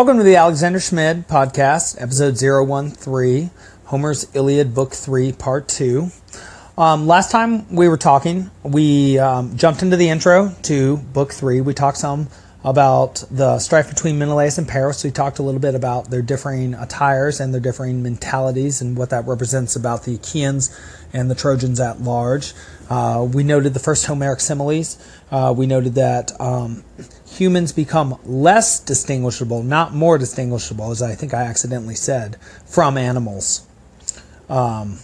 Welcome to the Alexander Schmid podcast, episode 013, Homer's Iliad, Book 3, Part 2. Um, last time we were talking, we um, jumped into the intro to Book 3. We talked some about the strife between Menelaus and Paris. We talked a little bit about their differing attires and their differing mentalities and what that represents about the Achaeans and the Trojans at large. Uh, we noted the first Homeric similes. Uh, we noted that um, humans become less distinguishable, not more distinguishable, as I think I accidentally said, from animals um,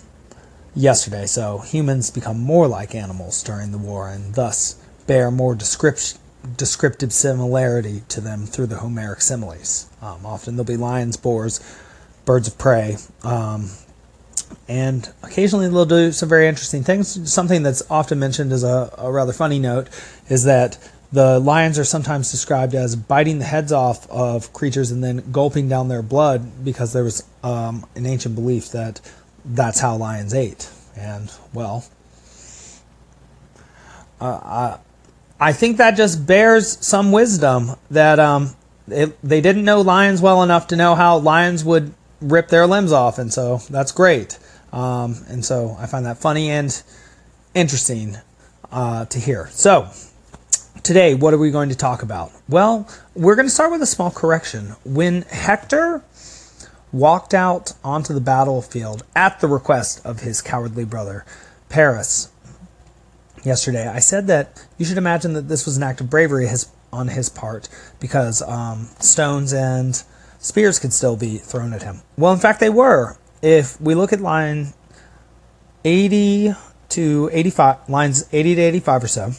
yesterday. So humans become more like animals during the war and thus bear more description, descriptive similarity to them through the Homeric similes. Um, often there'll be lions, boars, birds of prey, um, and occasionally they'll do some very interesting things. Something that's often mentioned as a, a rather funny note is that the lions are sometimes described as biting the heads off of creatures and then gulping down their blood because there was um, an ancient belief that that's how lions ate. And, well, uh, I, I think that just bears some wisdom that um, it, they didn't know lions well enough to know how lions would rip their limbs off, and so that's great. Um, and so I find that funny and interesting uh, to hear. So, Today, what are we going to talk about? Well, we're going to start with a small correction. When Hector walked out onto the battlefield at the request of his cowardly brother, Paris, yesterday, I said that you should imagine that this was an act of bravery his, on his part because um, stones and spears could still be thrown at him. Well, in fact, they were. If we look at line 80 to 85, lines 80 to 85 or so,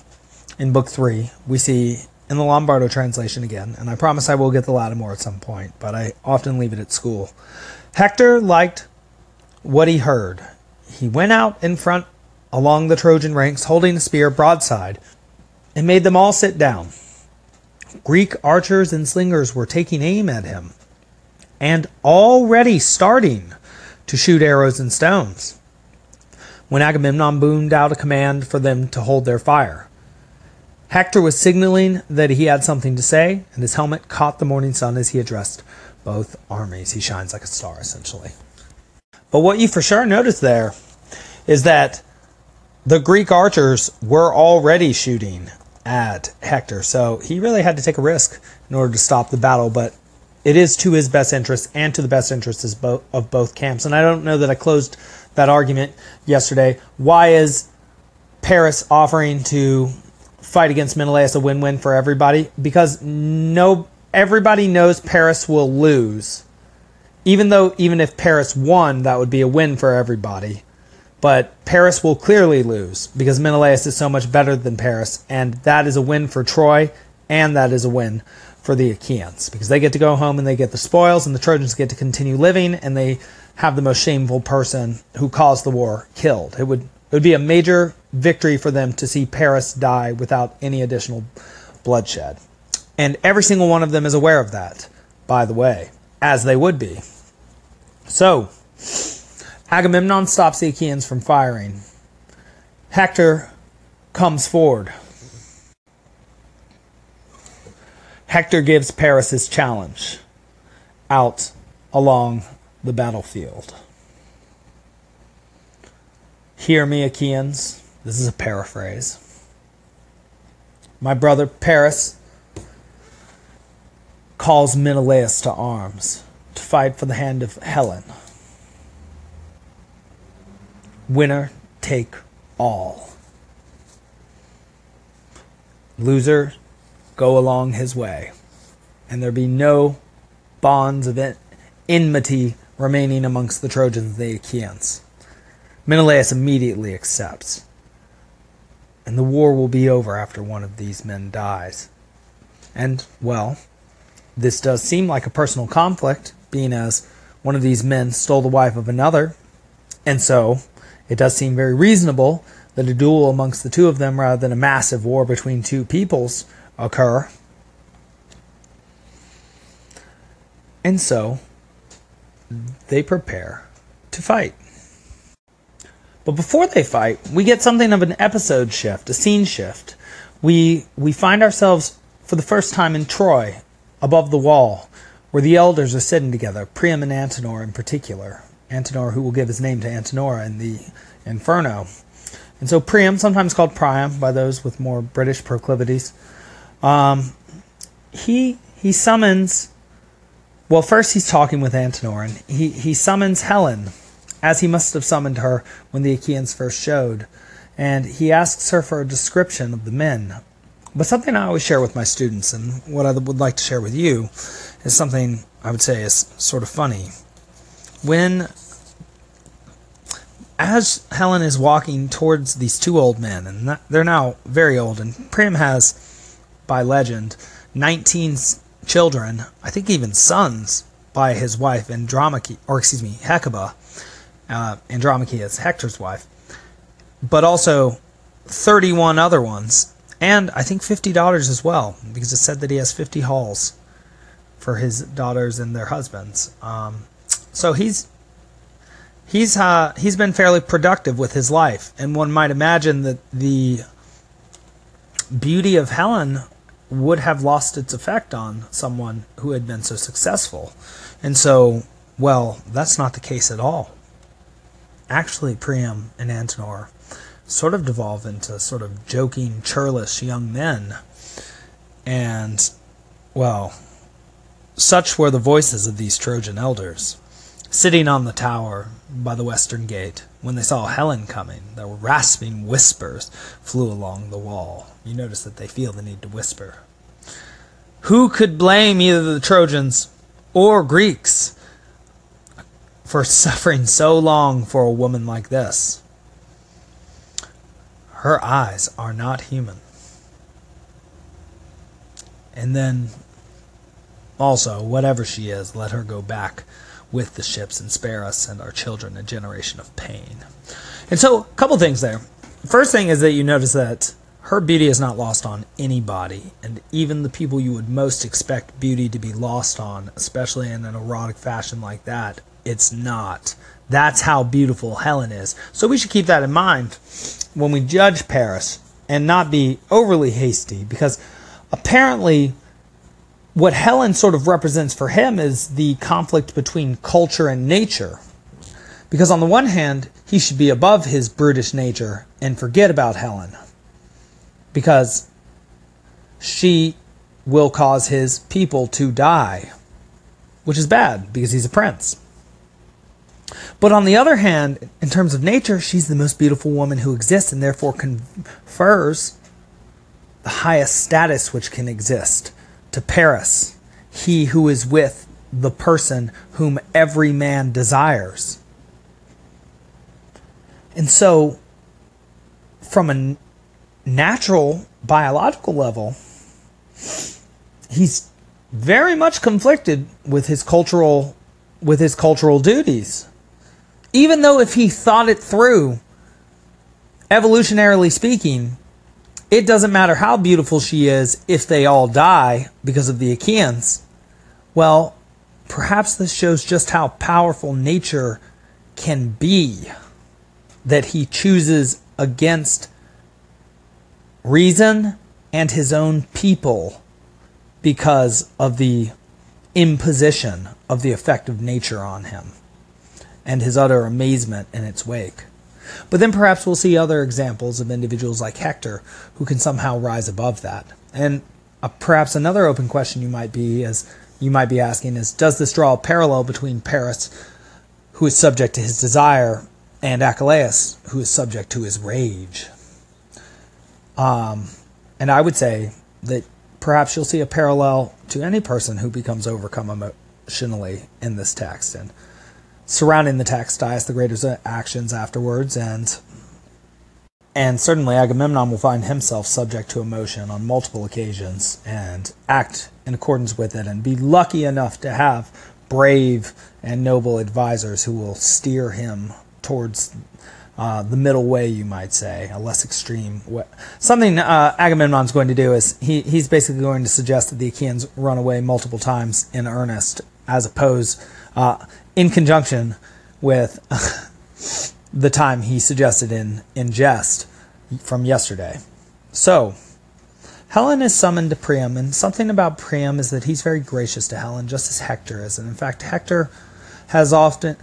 in book three, we see in the Lombardo translation again, and I promise I will get the Lattimore at some point, but I often leave it at school. Hector liked what he heard. He went out in front along the Trojan ranks, holding a spear broadside, and made them all sit down. Greek archers and slingers were taking aim at him, and already starting to shoot arrows and stones. When Agamemnon boomed out a command for them to hold their fire. Hector was signaling that he had something to say, and his helmet caught the morning sun as he addressed both armies. He shines like a star, essentially. But what you for sure notice there is that the Greek archers were already shooting at Hector, so he really had to take a risk in order to stop the battle, but it is to his best interest and to the best interests of both camps. And I don't know that I closed that argument yesterday. Why is Paris offering to fight against Menelaus a win-win for everybody because no everybody knows Paris will lose. Even though even if Paris won, that would be a win for everybody. But Paris will clearly lose because Menelaus is so much better than Paris, and that is a win for Troy, and that is a win for the Achaeans because they get to go home and they get the spoils, and the Trojans get to continue living, and they have the most shameful person who caused the war killed. It would it would be a major victory for them to see Paris die without any additional bloodshed. And every single one of them is aware of that, by the way, as they would be. So, Agamemnon stops the Achaeans from firing. Hector comes forward. Hector gives Paris his challenge out along the battlefield. Hear me, Achaeans. This is a paraphrase. My brother Paris calls Menelaus to arms to fight for the hand of Helen. Winner take all. Loser go along his way, and there be no bonds of enmity remaining amongst the Trojans and the Achaeans. Menelaus immediately accepts. And the war will be over after one of these men dies. And, well, this does seem like a personal conflict, being as one of these men stole the wife of another. And so, it does seem very reasonable that a duel amongst the two of them rather than a massive war between two peoples occur. And so, they prepare to fight. But before they fight, we get something of an episode shift, a scene shift. We we find ourselves for the first time in Troy, above the wall, where the elders are sitting together, Priam and Antenor in particular. Antenor, who will give his name to Antenora in the Inferno. And so Priam, sometimes called Priam by those with more British proclivities, um, he he summons. Well, first he's talking with Antenor, and he, he summons Helen, as he must have summoned her when the Achaeans first showed, and he asks her for a description of the men. But something I always share with my students, and what I would like to share with you, is something I would say is sort of funny. When as Helen is walking towards these two old men, and they're now very old, and Priam has, by legend, 19 children, I think even sons, by his wife Andromache, or excuse me, Hecuba. Uh, Andromache is Hector's wife, but also 31 other ones, and I think 50 daughters as well, because it said that he has 50 halls for his daughters and their husbands. Um, so he's he's uh, he's been fairly productive with his life, and one might imagine that the beauty of Helen would have lost its effect on someone who had been so successful. And so, well, that's not the case at all. Actually, Priam and Antenor sort of devolve into sort of joking, churlish young men. And, well, such were the voices of these Trojan elders. Sitting on the tower by the western gate, when they saw Helen coming, their rasping whispers flew along the wall. You notice that they feel the need to whisper. Who could blame either the Trojans or Greeks for suffering so long for a woman like this? Her eyes are not human. And then, also, whatever she is, let her go back with the ships and spare us and our children a generation of pain. And so, a couple things there. First thing is that you notice that her beauty is not lost on anybody, and even the people you would most expect beauty to be lost on, especially in an erotic fashion like that, it's not. That's how beautiful Helen is. So we should keep that in mind when we judge Paris and not be overly hasty because apparently what Helen sort of represents for him is the conflict between culture and nature. Because on the one hand, he should be above his brutish nature and forget about Helen. Because she will cause his people to die, which is bad because he's a prince. But on the other hand, in terms of nature, she's the most beautiful woman who exists and therefore confers the highest status which can exist to Paris, he who is with the person whom every man desires. And so, from a natural biological level, he's very much conflicted with his cultural with his cultural duties. Even though if he thought it through, evolutionarily speaking, it doesn't matter how beautiful she is if they all die because of the Achaeans. Well, perhaps this shows just how powerful nature can be. That he chooses against reason and his own people because of the imposition of the effect of nature on him and his utter amazement in its wake. But then perhaps we'll see other examples of individuals like Hector who can somehow rise above that. And uh, perhaps another open question you might be is you might be asking is does this draw a parallel between Paris, who is subject to his desire, and Achilles, who is subject to his rage? Um, and I would say that perhaps you'll see a parallel to any person who becomes overcome emotionally in this text. And surrounding the text dies the greatest actions afterwards and and certainly Agamemnon will find himself subject to emotion on multiple occasions and act in accordance with it and be lucky enough to have brave and noble advisors who will steer him towards uh, the middle way, you might say, a less extreme way. Something uh, Agamemnon's going to do is he, he's basically going to suggest that the Achaeans run away multiple times in earnest, as opposed uh, in conjunction with the time he suggested in, in jest from yesterday. So, Helen is summoned to Priam, and something about Priam is that he's very gracious to Helen, just as Hector is. And in fact, Hector has often.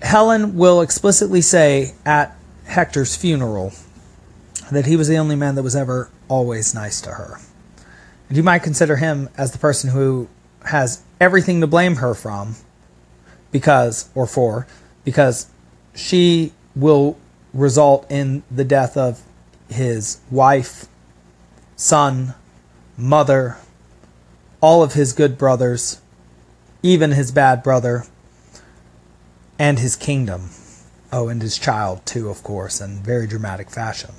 Helen will explicitly say at Hector's funeral that he was the only man that was ever always nice to her. And you might consider him as the person who has everything to blame her from because, or for, because she will result in the death of his wife, son, mother, all of his good brothers, even his bad brother, and his kingdom. Oh, and his child, too, of course, in very dramatic fashion,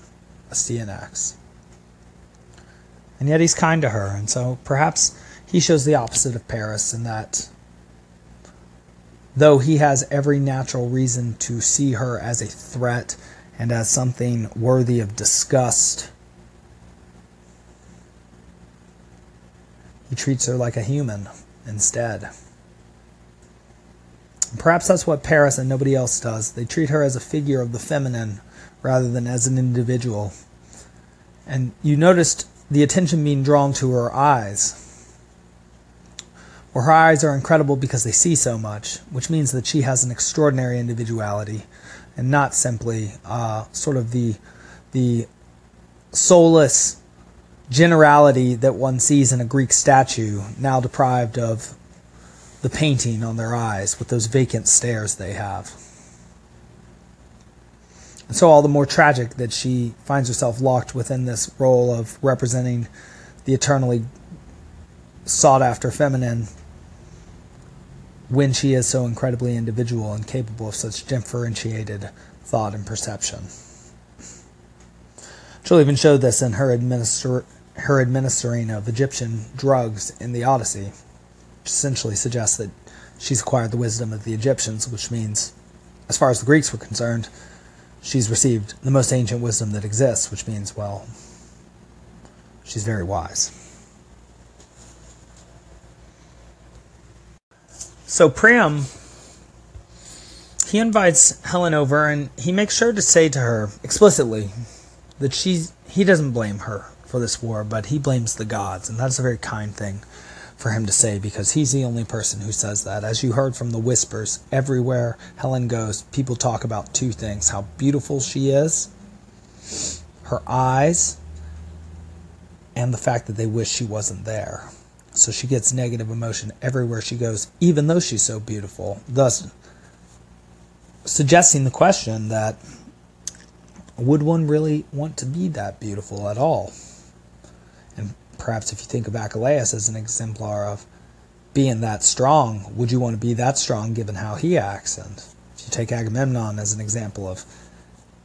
A Astyanax. And yet he's kind to her, and so perhaps he shows the opposite of Paris in that though he has every natural reason to see her as a threat and as something worthy of disgust, he treats her like a human instead. Perhaps that's what Paris and nobody else does. They treat her as a figure of the feminine rather than as an individual. And you noticed the attention being drawn to her eyes. Well, her eyes are incredible because they see so much, which means that she has an extraordinary individuality and not simply uh, sort of the, the soulless generality that one sees in a Greek statue, now deprived of the painting on their eyes with those vacant stares they have. And so, all the more tragic that she finds herself locked within this role of representing the eternally sought after feminine when she is so incredibly individual and capable of such differentiated thought and perception. She'll even show this in her, administer- her administering of Egyptian drugs in the Odyssey which essentially suggests that she's acquired the wisdom of the Egyptians, which means, as far as the Greeks were concerned, she's received the most ancient wisdom that exists, which means, well, she's very wise. So Priam, he invites Helen over and he makes sure to say to her explicitly that she's, he doesn't blame her for this war, but he blames the gods, and that's a very kind thing for him to say because he's the only person who says that. As you heard from the whispers, everywhere Helen goes, people talk about two things how beautiful she is, her eyes, and the fact that they wish she wasn't there. So she gets negative emotion everywhere she goes, even though she's so beautiful, thus suggesting the question that would one really want to be that beautiful at all? And perhaps if you think of Achilles as an exemplar of being that strong, would you want to be that strong given how he acts? And if you take Agamemnon as an example of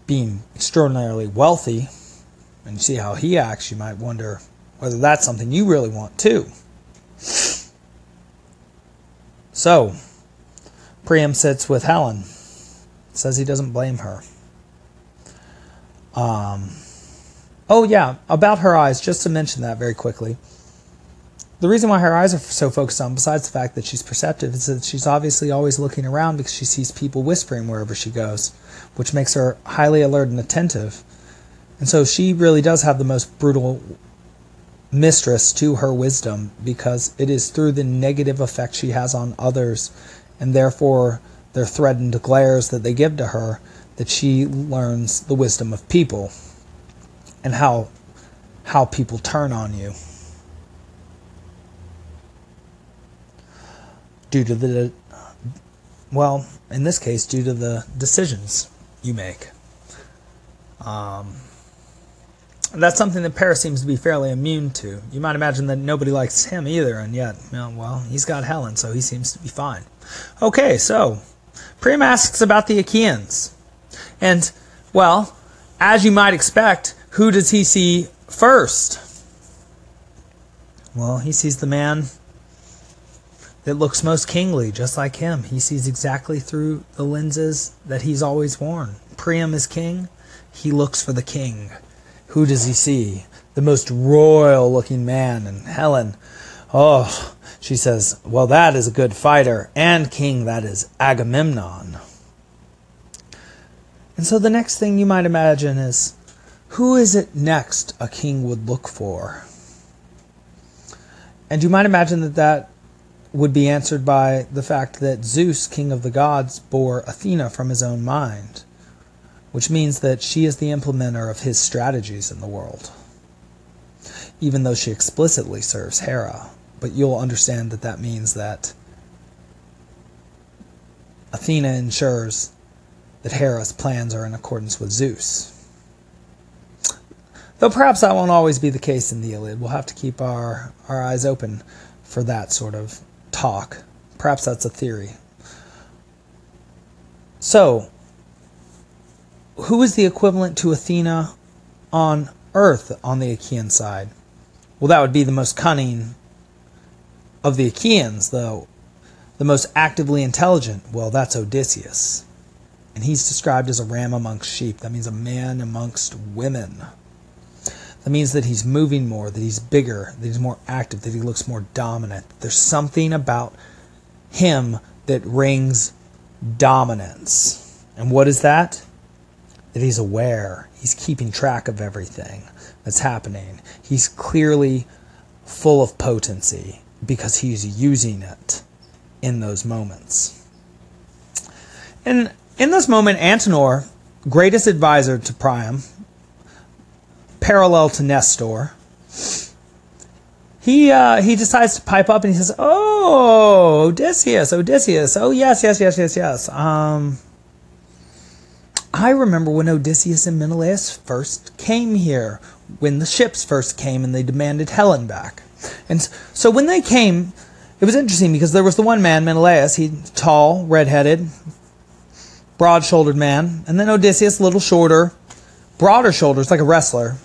being extraordinarily wealthy and you see how he acts, you might wonder whether that's something you really want too. So, Priam sits with Helen, says he doesn't blame her. Um, Oh, yeah, about her eyes, just to mention that very quickly. The reason why her eyes are so focused on, besides the fact that she's perceptive, is that she's obviously always looking around because she sees people whispering wherever she goes, which makes her highly alert and attentive. And so she really does have the most brutal mistress to her wisdom because it is through the negative effect she has on others and therefore their threatened glares that they give to her that she learns the wisdom of people and how how people turn on you. Due to the well in this case due to the decisions you make. Um, that's something that Paris seems to be fairly immune to. You might imagine that nobody likes him either, and yet, well, he's got Helen, so he seems to be fine. Okay, so Priam asks about the Achaeans. And, well, as you might expect, who does he see first? Well, he sees the man that looks most kingly, just like him. He sees exactly through the lenses that he's always worn. Priam is king. He looks for the king. Who does he see? The most royal looking man. And Helen, oh, she says, Well, that is a good fighter and king. That is Agamemnon. And so the next thing you might imagine is who is it next a king would look for? and you might imagine that that would be answered by the fact that Zeus, king of the gods, bore Athena from his own mind, which means that she is the implementer of his strategies in the world, even though she explicitly serves Hera. But you'll understand that that means that Athena ensures that Hera's plans are in accordance with Zeus. Though perhaps that won't always be the case in the Iliad. We'll have to keep our, our eyes open for that sort of talk. Perhaps that's a theory. So, who is the equivalent to Athena on Earth on the Achaean side? Well, that would be the most cunning of the Achaeans, though. The most actively intelligent, well, that's Odysseus. And he's described as a ram amongst sheep. That means a man amongst women. That means that he's moving more, that he's bigger, that he's more active, that he looks more dominant. There's something about him that rings dominance. And what is that? That he's aware, he's keeping track of everything that's happening. He's clearly full of potency because he's using it in those moments. And in this moment, Antenor, greatest advisor to Priam, parallel to Nestor, he uh, he decides to pipe up and he says, "Oh, Odysseus, Odysseus. Oh yes, yes, yes, yes, yes. Um, I remember when Odysseus and Menelaus first came here, when the ships first came and they demanded Helen back. And so when they came, it was interesting because there was the one man, Menelaus, he tall, red-headed, broad-shouldered man, and then Odysseus, a little shorter, broader shoulders, like a wrestler.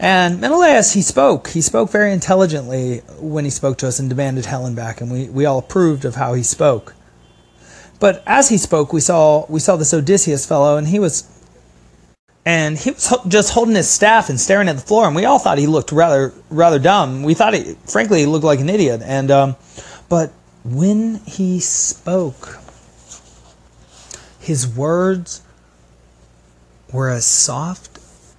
And Menelaus, he spoke. He spoke very intelligently when he spoke to us and demanded Helen back, and we, we all approved of how he spoke. But as he spoke, we saw we saw this Odysseus fellow, and he was and he was just holding his staff and staring at the floor, and we all thought he looked rather rather dumb. We thought he, frankly, he looked like an idiot. And um, but when he spoke, his words were as soft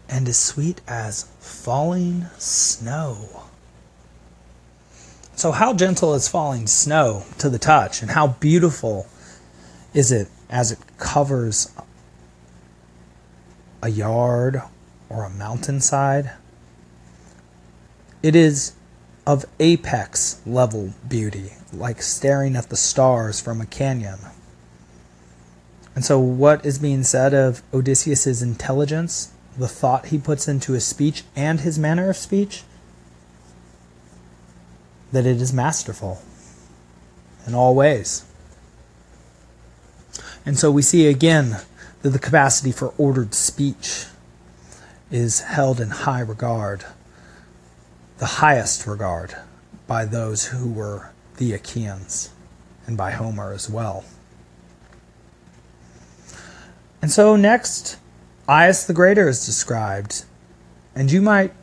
and as sweet as falling snow. So, how gentle is falling snow to the touch, and how beautiful is it as it covers a yard or a mountainside? It is of apex level beauty, like staring at the stars from a canyon. And so, what is being said of Odysseus's intelligence the thought he puts into his speech and his manner of speech, that it is masterful in all ways. And so we see again that the capacity for ordered speech is held in high regard, the highest regard by those who were the Achaeans and by Homer as well. And so next, Aias the Greater is described, and you might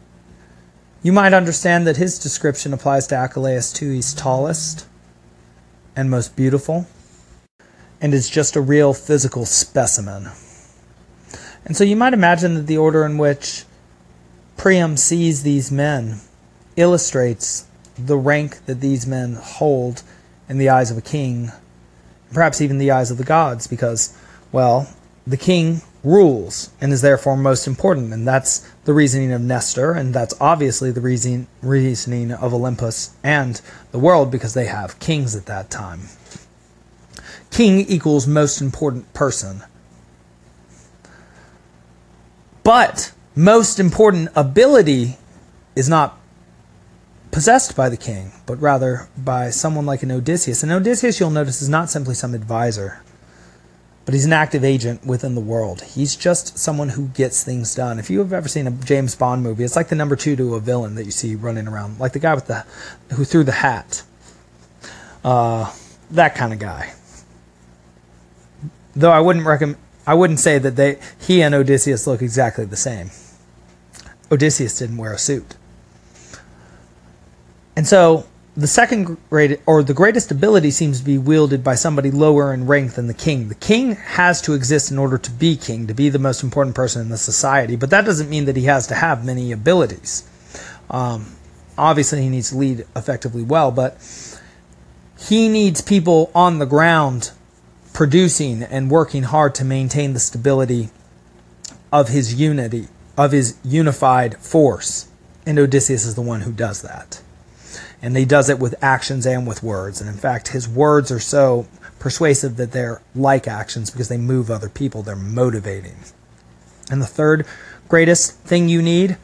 you might understand that his description applies to Achilles too. He's tallest and most beautiful, and is just a real physical specimen. And so you might imagine that the order in which Priam sees these men illustrates the rank that these men hold in the eyes of a king, perhaps even the eyes of the gods, because, well, the king rules and is therefore most important. And that's the reasoning of Nestor, and that's obviously the reason, reasoning of Olympus and the world because they have kings at that time. King equals most important person. But most important ability is not possessed by the king, but rather by someone like an Odysseus. And Odysseus, you'll notice, is not simply some advisor but he's an active agent within the world. He's just someone who gets things done. If you have ever seen a James Bond movie, it's like the number two to a villain that you see running around, like the guy with the who threw the hat. Uh, that kind of guy. Though I wouldn't recommend, I wouldn't say that they he and Odysseus look exactly the same. Odysseus didn't wear a suit, and so the second great or the greatest ability seems to be wielded by somebody lower in rank than the king. The king has to exist in order to be king, to be the most important person in the society, but that doesn't mean that he has to have many abilities. Um, obviously he needs to lead effectively well, but he needs people on the ground producing and working hard to maintain the stability of his unity, of his unified force. And Odysseus is the one who does that. And he does it with actions and with words. And in fact, his words are so persuasive that they're like actions because they move other people, they're motivating. And the third greatest thing you need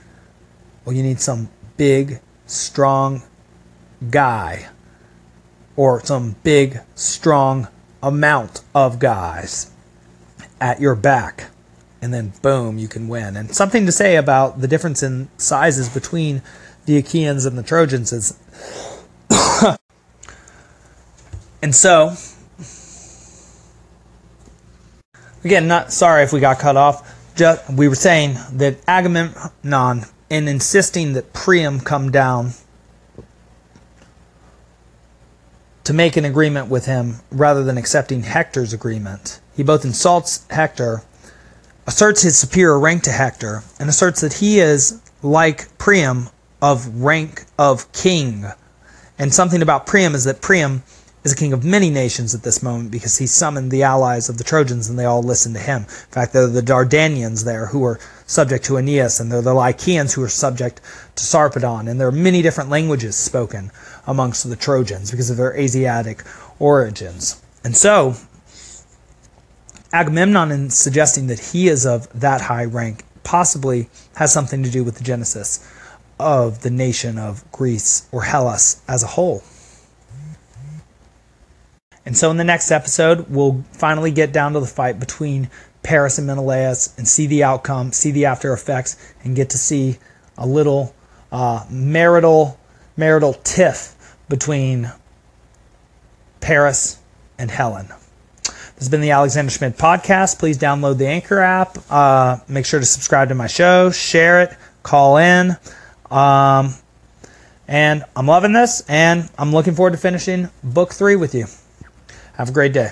well, you need some big, strong guy or some big, strong amount of guys at your back. And then, boom, you can win. And something to say about the difference in sizes between the Achaeans and the Trojans is. and so, again, not sorry if we got cut off. Just, we were saying that Agamemnon, in insisting that Priam come down to make an agreement with him rather than accepting Hector's agreement. He both insults Hector, asserts his superior rank to Hector, and asserts that he is like Priam of rank of king. And something about Priam is that Priam is a king of many nations at this moment because he summoned the allies of the Trojans and they all listened to him. In fact, there are the Dardanians there who are subject to Aeneas, and there are the Lycians who are subject to Sarpedon, and there are many different languages spoken amongst the Trojans because of their Asiatic origins. And so, Agamemnon, in suggesting that he is of that high rank, possibly has something to do with the genesis of the nation of Greece or Hellas as a whole. And so, in the next episode, we'll finally get down to the fight between Paris and Menelaus and see the outcome, see the after effects, and get to see a little uh, marital marital tiff between Paris and Helen. This has been the Alexander Schmidt podcast. Please download the Anchor app. Uh, make sure to subscribe to my show, share it, call in. Um, and I'm loving this, and I'm looking forward to finishing book three with you. Have a great day.